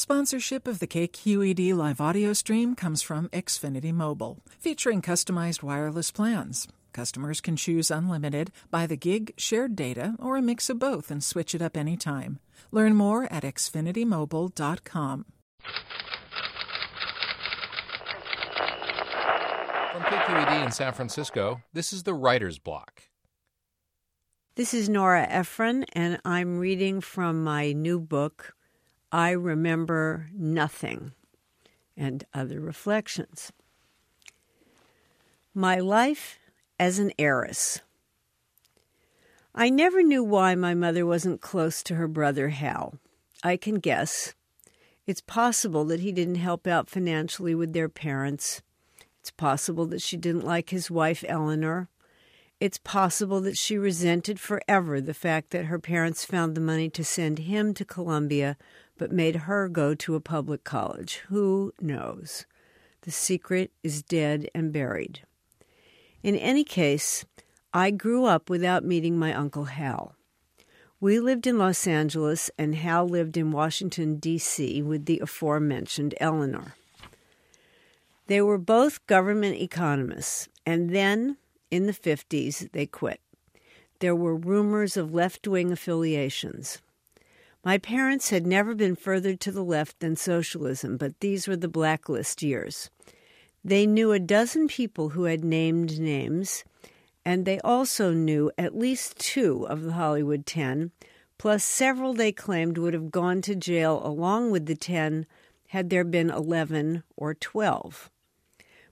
Sponsorship of the KQED live audio stream comes from Xfinity Mobile, featuring customized wireless plans. Customers can choose unlimited, by the gig, shared data, or a mix of both and switch it up anytime. Learn more at xfinitymobile.com. From KQED in San Francisco, this is the Writer's Block. This is Nora Ephron, and I'm reading from my new book, I Remember Nothing, and Other Reflections. My Life as an Heiress. I never knew why my mother wasn't close to her brother Hal. I can guess. It's possible that he didn't help out financially with their parents. It's possible that she didn't like his wife Eleanor. It's possible that she resented forever the fact that her parents found the money to send him to Columbia but made her go to a public college. Who knows? The secret is dead and buried. In any case, I grew up without meeting my Uncle Hal. We lived in Los Angeles, and Hal lived in Washington, D.C., with the aforementioned Eleanor. They were both government economists, and then, in the 50s, they quit. There were rumors of left wing affiliations. My parents had never been further to the left than socialism, but these were the blacklist years. They knew a dozen people who had named names, and they also knew at least two of the Hollywood Ten, plus several they claimed would have gone to jail along with the ten had there been 11 or 12.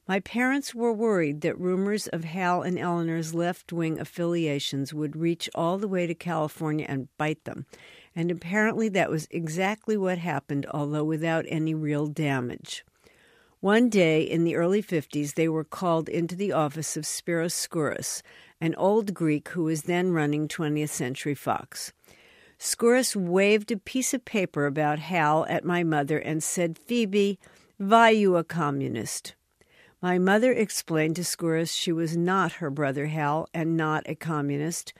My parents were worried that rumors of Hal and Eleanor's left wing affiliations would reach all the way to California and bite them, and apparently that was exactly what happened, although without any real damage. One day in the early 50s, they were called into the office of Spyros Skouras, an old Greek who was then running 20th Century Fox. Skouras waved a piece of paper about Hal at my mother and said, Phoebe, why you a communist? My mother explained to Skouras she was not her brother Hal and not a communist,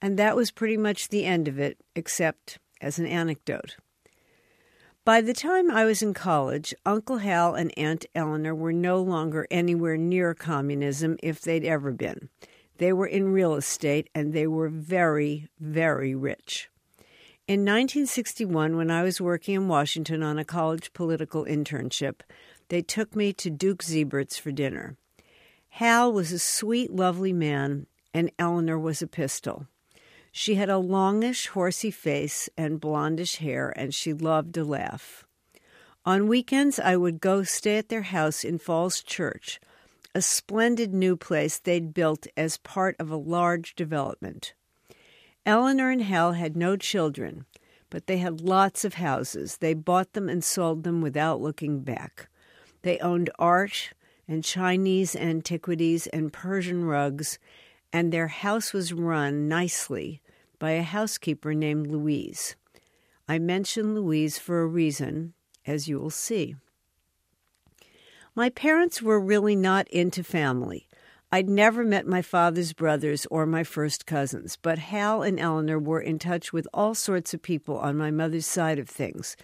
and that was pretty much the end of it, except as an anecdote. By the time I was in college, Uncle Hal and Aunt Eleanor were no longer anywhere near communism if they'd ever been. They were in real estate and they were very, very rich. In 1961, when I was working in Washington on a college political internship, they took me to Duke Zeibert's for dinner. Hal was a sweet, lovely man, and Eleanor was a pistol. She had a longish, horsey face and blondish hair, and she loved to laugh. On weekends, I would go stay at their house in Falls Church, a splendid new place they'd built as part of a large development. Eleanor and Hal had no children, but they had lots of houses. They bought them and sold them without looking back. They owned art and Chinese antiquities and Persian rugs, and their house was run nicely by a housekeeper named Louise. I mention Louise for a reason, as you will see. My parents were really not into family. I'd never met my father's brothers or my first cousins, but Hal and Eleanor were in touch with all sorts of people on my mother's side of things.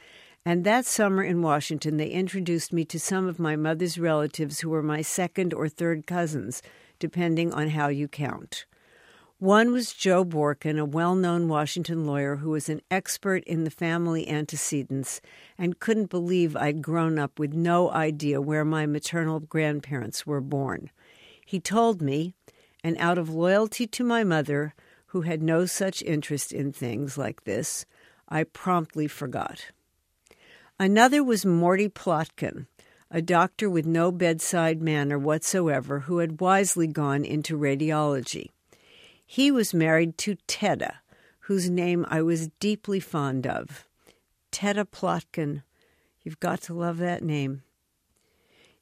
And that summer in Washington, they introduced me to some of my mother's relatives who were my second or third cousins, depending on how you count. One was Joe Borkin, a well known Washington lawyer who was an expert in the family antecedents and couldn't believe I'd grown up with no idea where my maternal grandparents were born. He told me, and out of loyalty to my mother, who had no such interest in things like this, I promptly forgot. Another was Morty Plotkin, a doctor with no bedside manner whatsoever who had wisely gone into radiology. He was married to Tedda, whose name I was deeply fond of. Tedda Plotkin. You've got to love that name.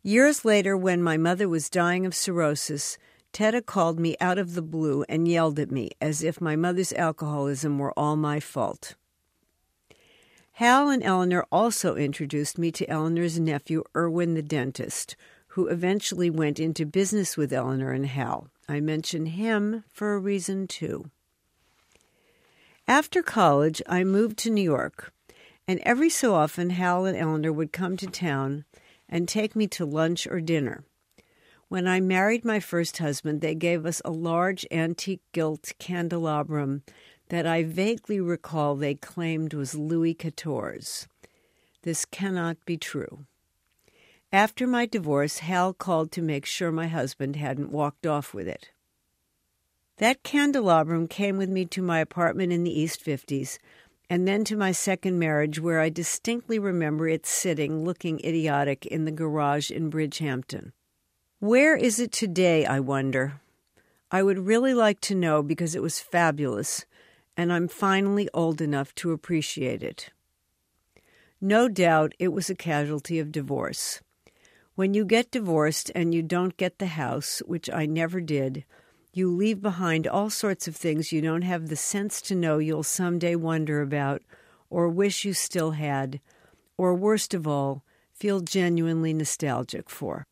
Years later, when my mother was dying of cirrhosis, Tedda called me out of the blue and yelled at me as if my mother's alcoholism were all my fault. Hal and Eleanor also introduced me to Eleanor's nephew, Irwin the dentist, who eventually went into business with Eleanor and Hal. I mention him for a reason too. After college, I moved to New York, and every so often Hal and Eleanor would come to town and take me to lunch or dinner. When I married my first husband, they gave us a large antique gilt candelabrum that I vaguely recall they claimed was Louis XIV's. This cannot be true. After my divorce, Hal called to make sure my husband hadn't walked off with it. That candelabrum came with me to my apartment in the East 50s, and then to my second marriage, where I distinctly remember it sitting looking idiotic in the garage in Bridgehampton. Where is it today, I wonder? I would really like to know because it was fabulous, and I'm finally old enough to appreciate it. No doubt it was a casualty of divorce. When you get divorced and you don't get the house, which I never did, you leave behind all sorts of things you don't have the sense to know you'll someday wonder about, or wish you still had, or worst of all, feel genuinely nostalgic for.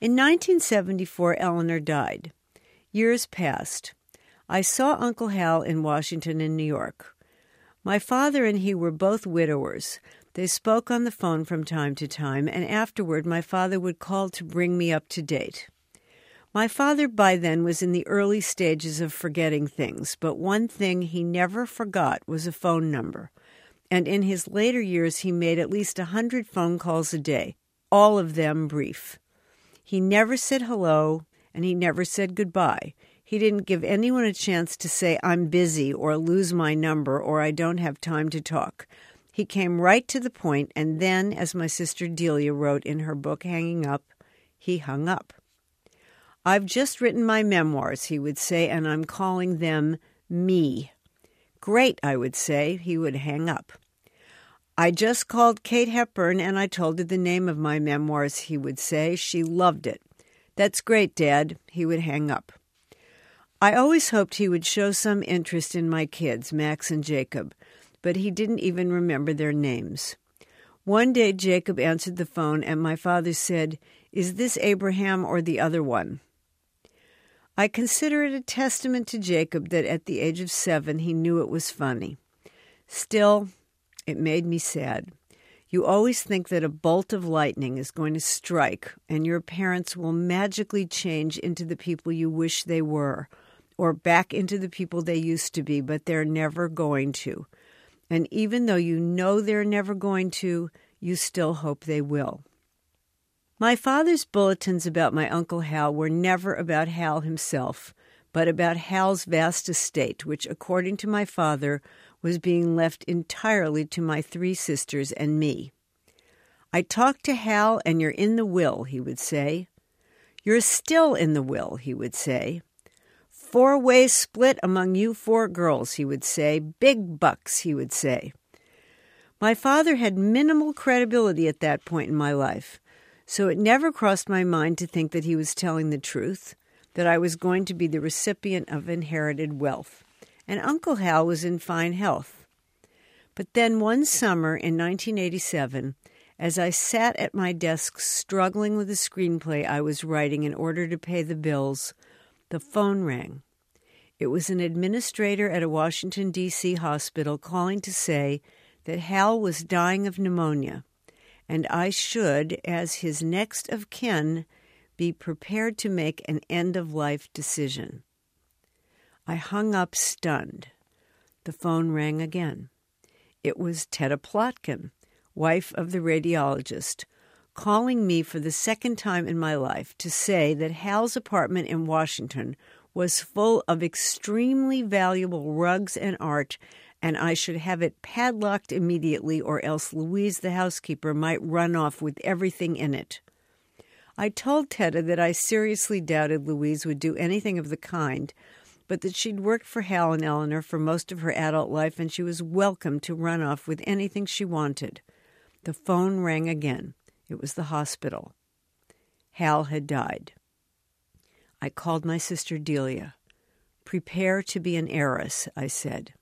In 1974, Eleanor died. Years passed. I saw Uncle Hal in Washington and New York. My father and he were both widowers. They spoke on the phone from time to time, and afterward my father would call to bring me up to date. My father by then was in the early stages of forgetting things, but one thing he never forgot was a phone number. And in his later years, he made at least a hundred phone calls a day, all of them brief. He never said hello and he never said goodbye. He didn't give anyone a chance to say, I'm busy, or lose my number, or I don't have time to talk. He came right to the point, and then, as my sister Delia wrote in her book Hanging Up, he hung up. I've just written my memoirs, he would say, and I'm calling them Me. Great, I would say. He would hang up. I just called Kate Hepburn and I told her the name of my memoirs, he would say. She loved it. That's great, Dad. He would hang up. I always hoped he would show some interest in my kids, Max and Jacob, but he didn't even remember their names. One day Jacob answered the phone and my father said, Is this Abraham or the other one? I consider it a testament to Jacob that at the age of seven he knew it was funny. Still, it made me sad. You always think that a bolt of lightning is going to strike and your parents will magically change into the people you wish they were or back into the people they used to be, but they're never going to. And even though you know they're never going to, you still hope they will. My father's bulletins about my Uncle Hal were never about Hal himself, but about Hal's vast estate, which, according to my father, was being left entirely to my three sisters and me. I talked to Hal, and you're in the will, he would say. You're still in the will, he would say. Four ways split among you four girls, he would say. Big bucks, he would say. My father had minimal credibility at that point in my life, so it never crossed my mind to think that he was telling the truth, that I was going to be the recipient of inherited wealth and Uncle Hal was in fine health. But then one summer in 1987, as I sat at my desk struggling with a screenplay I was writing in order to pay the bills, the phone rang. It was an administrator at a Washington, D.C. hospital calling to say that Hal was dying of pneumonia, and I should, as his next of kin, be prepared to make an end of life decision. I hung up stunned. The phone rang again. It was Tedda Plotkin, wife of the radiologist, calling me for the second time in my life to say that Hal's apartment in Washington was full of extremely valuable rugs and art, and I should have it padlocked immediately, or else Louise, the housekeeper, might run off with everything in it. I told Tedda that I seriously doubted Louise would do anything of the kind, but that she'd worked for Hal and Eleanor for most of her adult life and she was welcome to run off with anything she wanted. The phone rang again. It was the hospital. Hal had died. I called my sister Delia. Prepare to be an heiress, I said.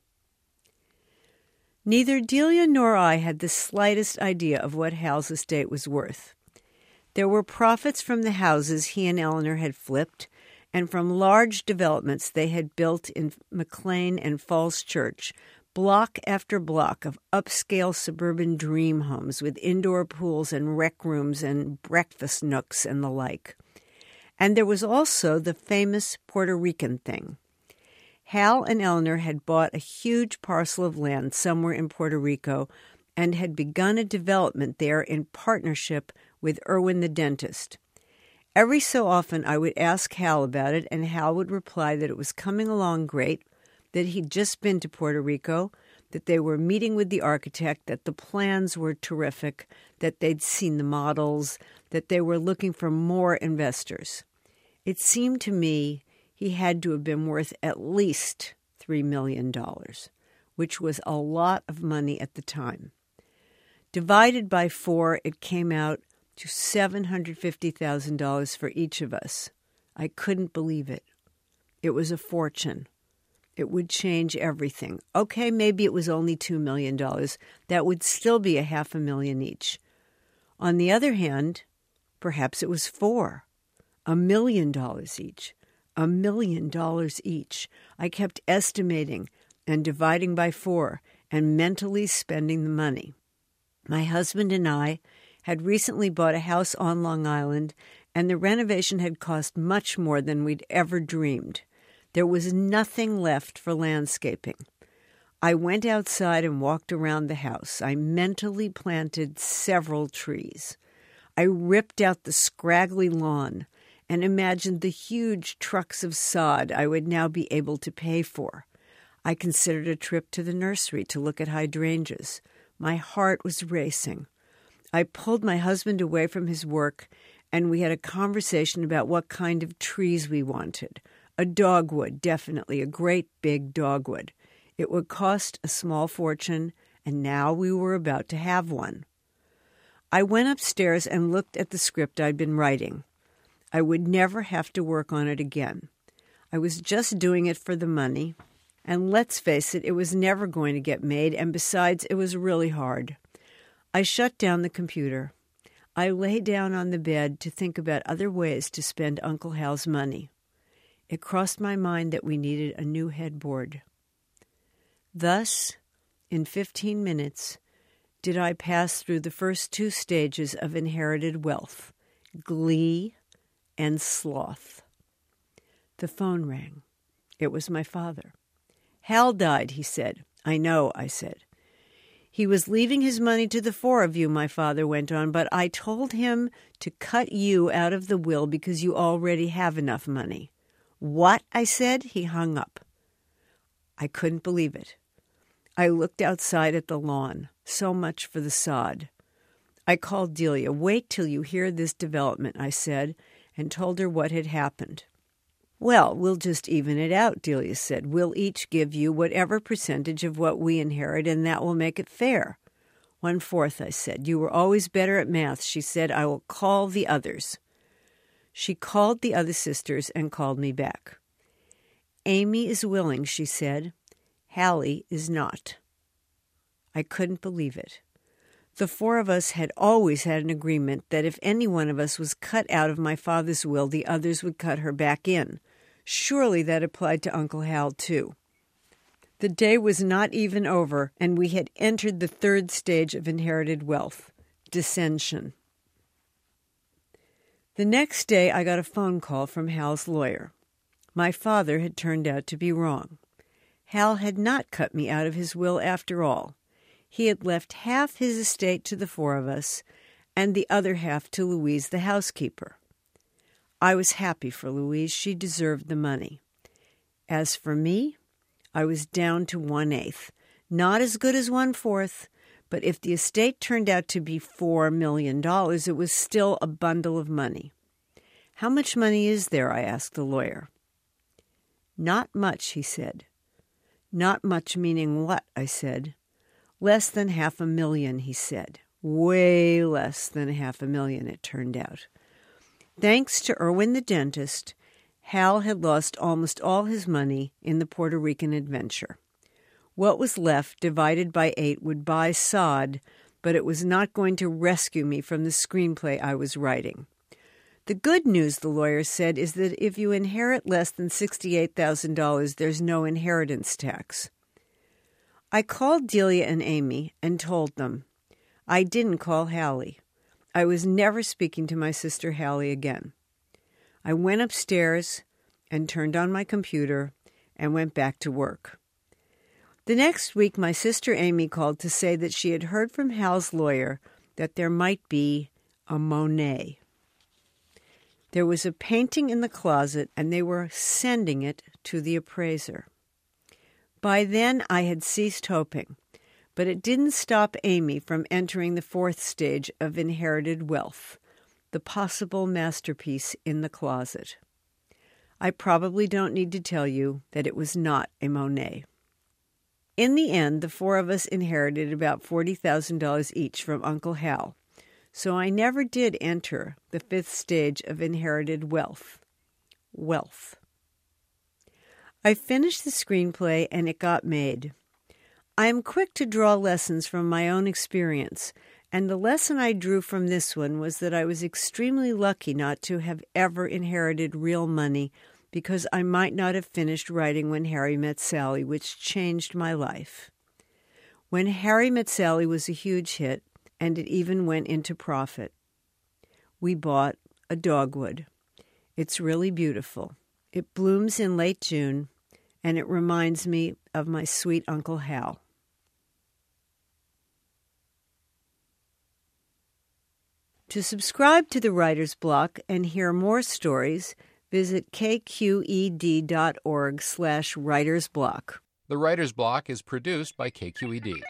Neither Delia nor I had the slightest idea of what Hal's estate was worth. There were profits from the houses he and Eleanor had flipped, and from large developments they had built in McLean and Falls Church, block after block of upscale suburban dream homes with indoor pools and rec rooms and breakfast nooks and the like. And there was also the famous Puerto Rican thing. Hal and Eleanor had bought a huge parcel of land somewhere in Puerto Rico and had begun a development there in partnership with Irwin the dentist. Every so often I would ask Hal about it, and Hal would reply that it was coming along great, that he'd just been to Puerto Rico, that they were meeting with the architect, that the plans were terrific, that they'd seen the models, that they were looking for more investors. It seemed to me he had to have been worth at least $3 million, which was a lot of money at the time. Divided by four, it came out to $750,000 for each of us. I couldn't believe it. It was a fortune. It would change everything. Okay, maybe it was only $2 million. That would still be a half a million each. On the other hand, perhaps it was four, a million dollars each. A million dollars each. I kept estimating and dividing by four and mentally spending the money. My husband and I had recently bought a house on Long Island, and the renovation had cost much more than we'd ever dreamed. There was nothing left for landscaping. I went outside and walked around the house. I mentally planted several trees. I ripped out the scraggly lawn and imagined the huge trucks of sod I would now be able to pay for. I considered a trip to the nursery to look at hydrangeas. My heart was racing. I pulled my husband away from his work and we had a conversation about what kind of trees we wanted. A dogwood, definitely, a great big dogwood. It would cost a small fortune, and now we were about to have one. I went upstairs and looked at the script I'd been writing. I would never have to work on it again. I was just doing it for the money, and let's face it, it was never going to get made, and besides, it was really hard. I shut down the computer. I lay down on the bed to think about other ways to spend Uncle Hal's money. It crossed my mind that we needed a new headboard. Thus, in 15 minutes, did I pass through the first two stages of inherited wealth glee and sloth. The phone rang. It was my father. Hal died, he said. I know, I said. He was leaving his money to the four of you, my father went on, but I told him to cut you out of the will because you already have enough money. What? I said. He hung up. I couldn't believe it. I looked outside at the lawn. So much for the sod. I called Delia. Wait till you hear this development, I said, and told her what had happened. Well, we'll just even it out, Delia said. We'll each give you whatever percentage of what we inherit, and that will make it fair. One fourth, I said. You were always better at math, she said. I will call the others. She called the other sisters and called me back. Amy is willing, she said. Hallie is not. I couldn't believe it. The four of us had always had an agreement that if any one of us was cut out of my father's will, the others would cut her back in. Surely that applied to Uncle Hal, too. The day was not even over, and we had entered the third stage of inherited wealth dissension. The next day, I got a phone call from Hal's lawyer. My father had turned out to be wrong. Hal had not cut me out of his will after all. He had left half his estate to the four of us, and the other half to Louise, the housekeeper. I was happy for Louise. She deserved the money. As for me, I was down to one eighth. Not as good as one fourth, but if the estate turned out to be $4 million, it was still a bundle of money. How much money is there? I asked the lawyer. Not much, he said. Not much meaning what? I said. Less than half a million, he said. Way less than half a million, it turned out. Thanks to Irwin the dentist, Hal had lost almost all his money in the Puerto Rican adventure. What was left, divided by eight, would buy sod, but it was not going to rescue me from the screenplay I was writing. The good news, the lawyer said, is that if you inherit less than $68,000, there's no inheritance tax. I called Delia and Amy and told them. I didn't call Hallie. I was never speaking to my sister Hallie again. I went upstairs and turned on my computer and went back to work. The next week, my sister Amy called to say that she had heard from Hal's lawyer that there might be a Monet. There was a painting in the closet, and they were sending it to the appraiser. By then, I had ceased hoping, but it didn't stop Amy from entering the fourth stage of inherited wealth the possible masterpiece in the closet. I probably don't need to tell you that it was not a Monet. In the end, the four of us inherited about $40,000 each from Uncle Hal, so I never did enter the fifth stage of inherited wealth wealth. I finished the screenplay and it got made. I am quick to draw lessons from my own experience, and the lesson I drew from this one was that I was extremely lucky not to have ever inherited real money because I might not have finished writing When Harry Met Sally, which changed my life. When Harry Met Sally was a huge hit, and it even went into profit. We bought a dogwood. It's really beautiful. It blooms in late June, and it reminds me of my sweet Uncle Hal. To subscribe to the Writer's Block and hear more stories, visit kqed.org slash writersblock. The Writer's Block is produced by KQED.